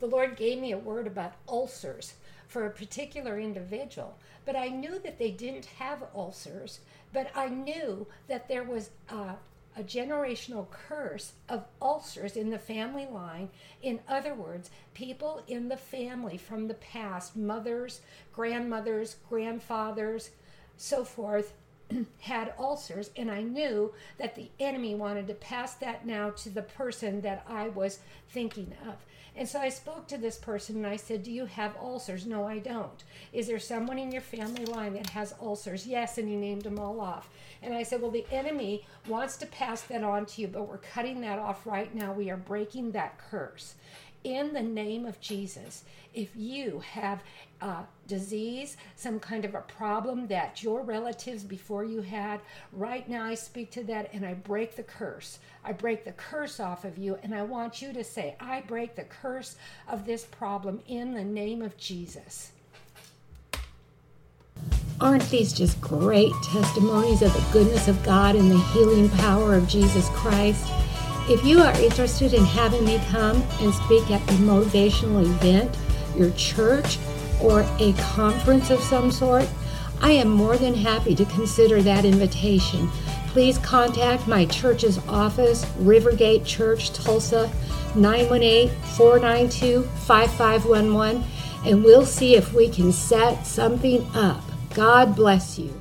The Lord gave me a word about ulcers for a particular individual, but I knew that they didn't have ulcers but I knew that there was a, a generational curse of ulcers in the family line. In other words, people in the family from the past, mothers, grandmothers, grandfathers, so forth, had ulcers, and I knew that the enemy wanted to pass that now to the person that I was thinking of. And so I spoke to this person and I said, Do you have ulcers? No, I don't. Is there someone in your family line that has ulcers? Yes, and he named them all off. And I said, Well, the enemy wants to pass that on to you, but we're cutting that off right now. We are breaking that curse in the name of Jesus, if you have a disease, some kind of a problem that your relatives before you had, right now I speak to that and I break the curse. I break the curse off of you, and I want you to say, I break the curse of this problem in the name of Jesus. Aren't these just great testimonies of the goodness of God and the healing power of Jesus Christ? If you are interested in having me come and speak at a motivational event, your church, or a conference of some sort, I am more than happy to consider that invitation. Please contact my church's office, Rivergate Church, Tulsa, 918 492 5511, and we'll see if we can set something up. God bless you.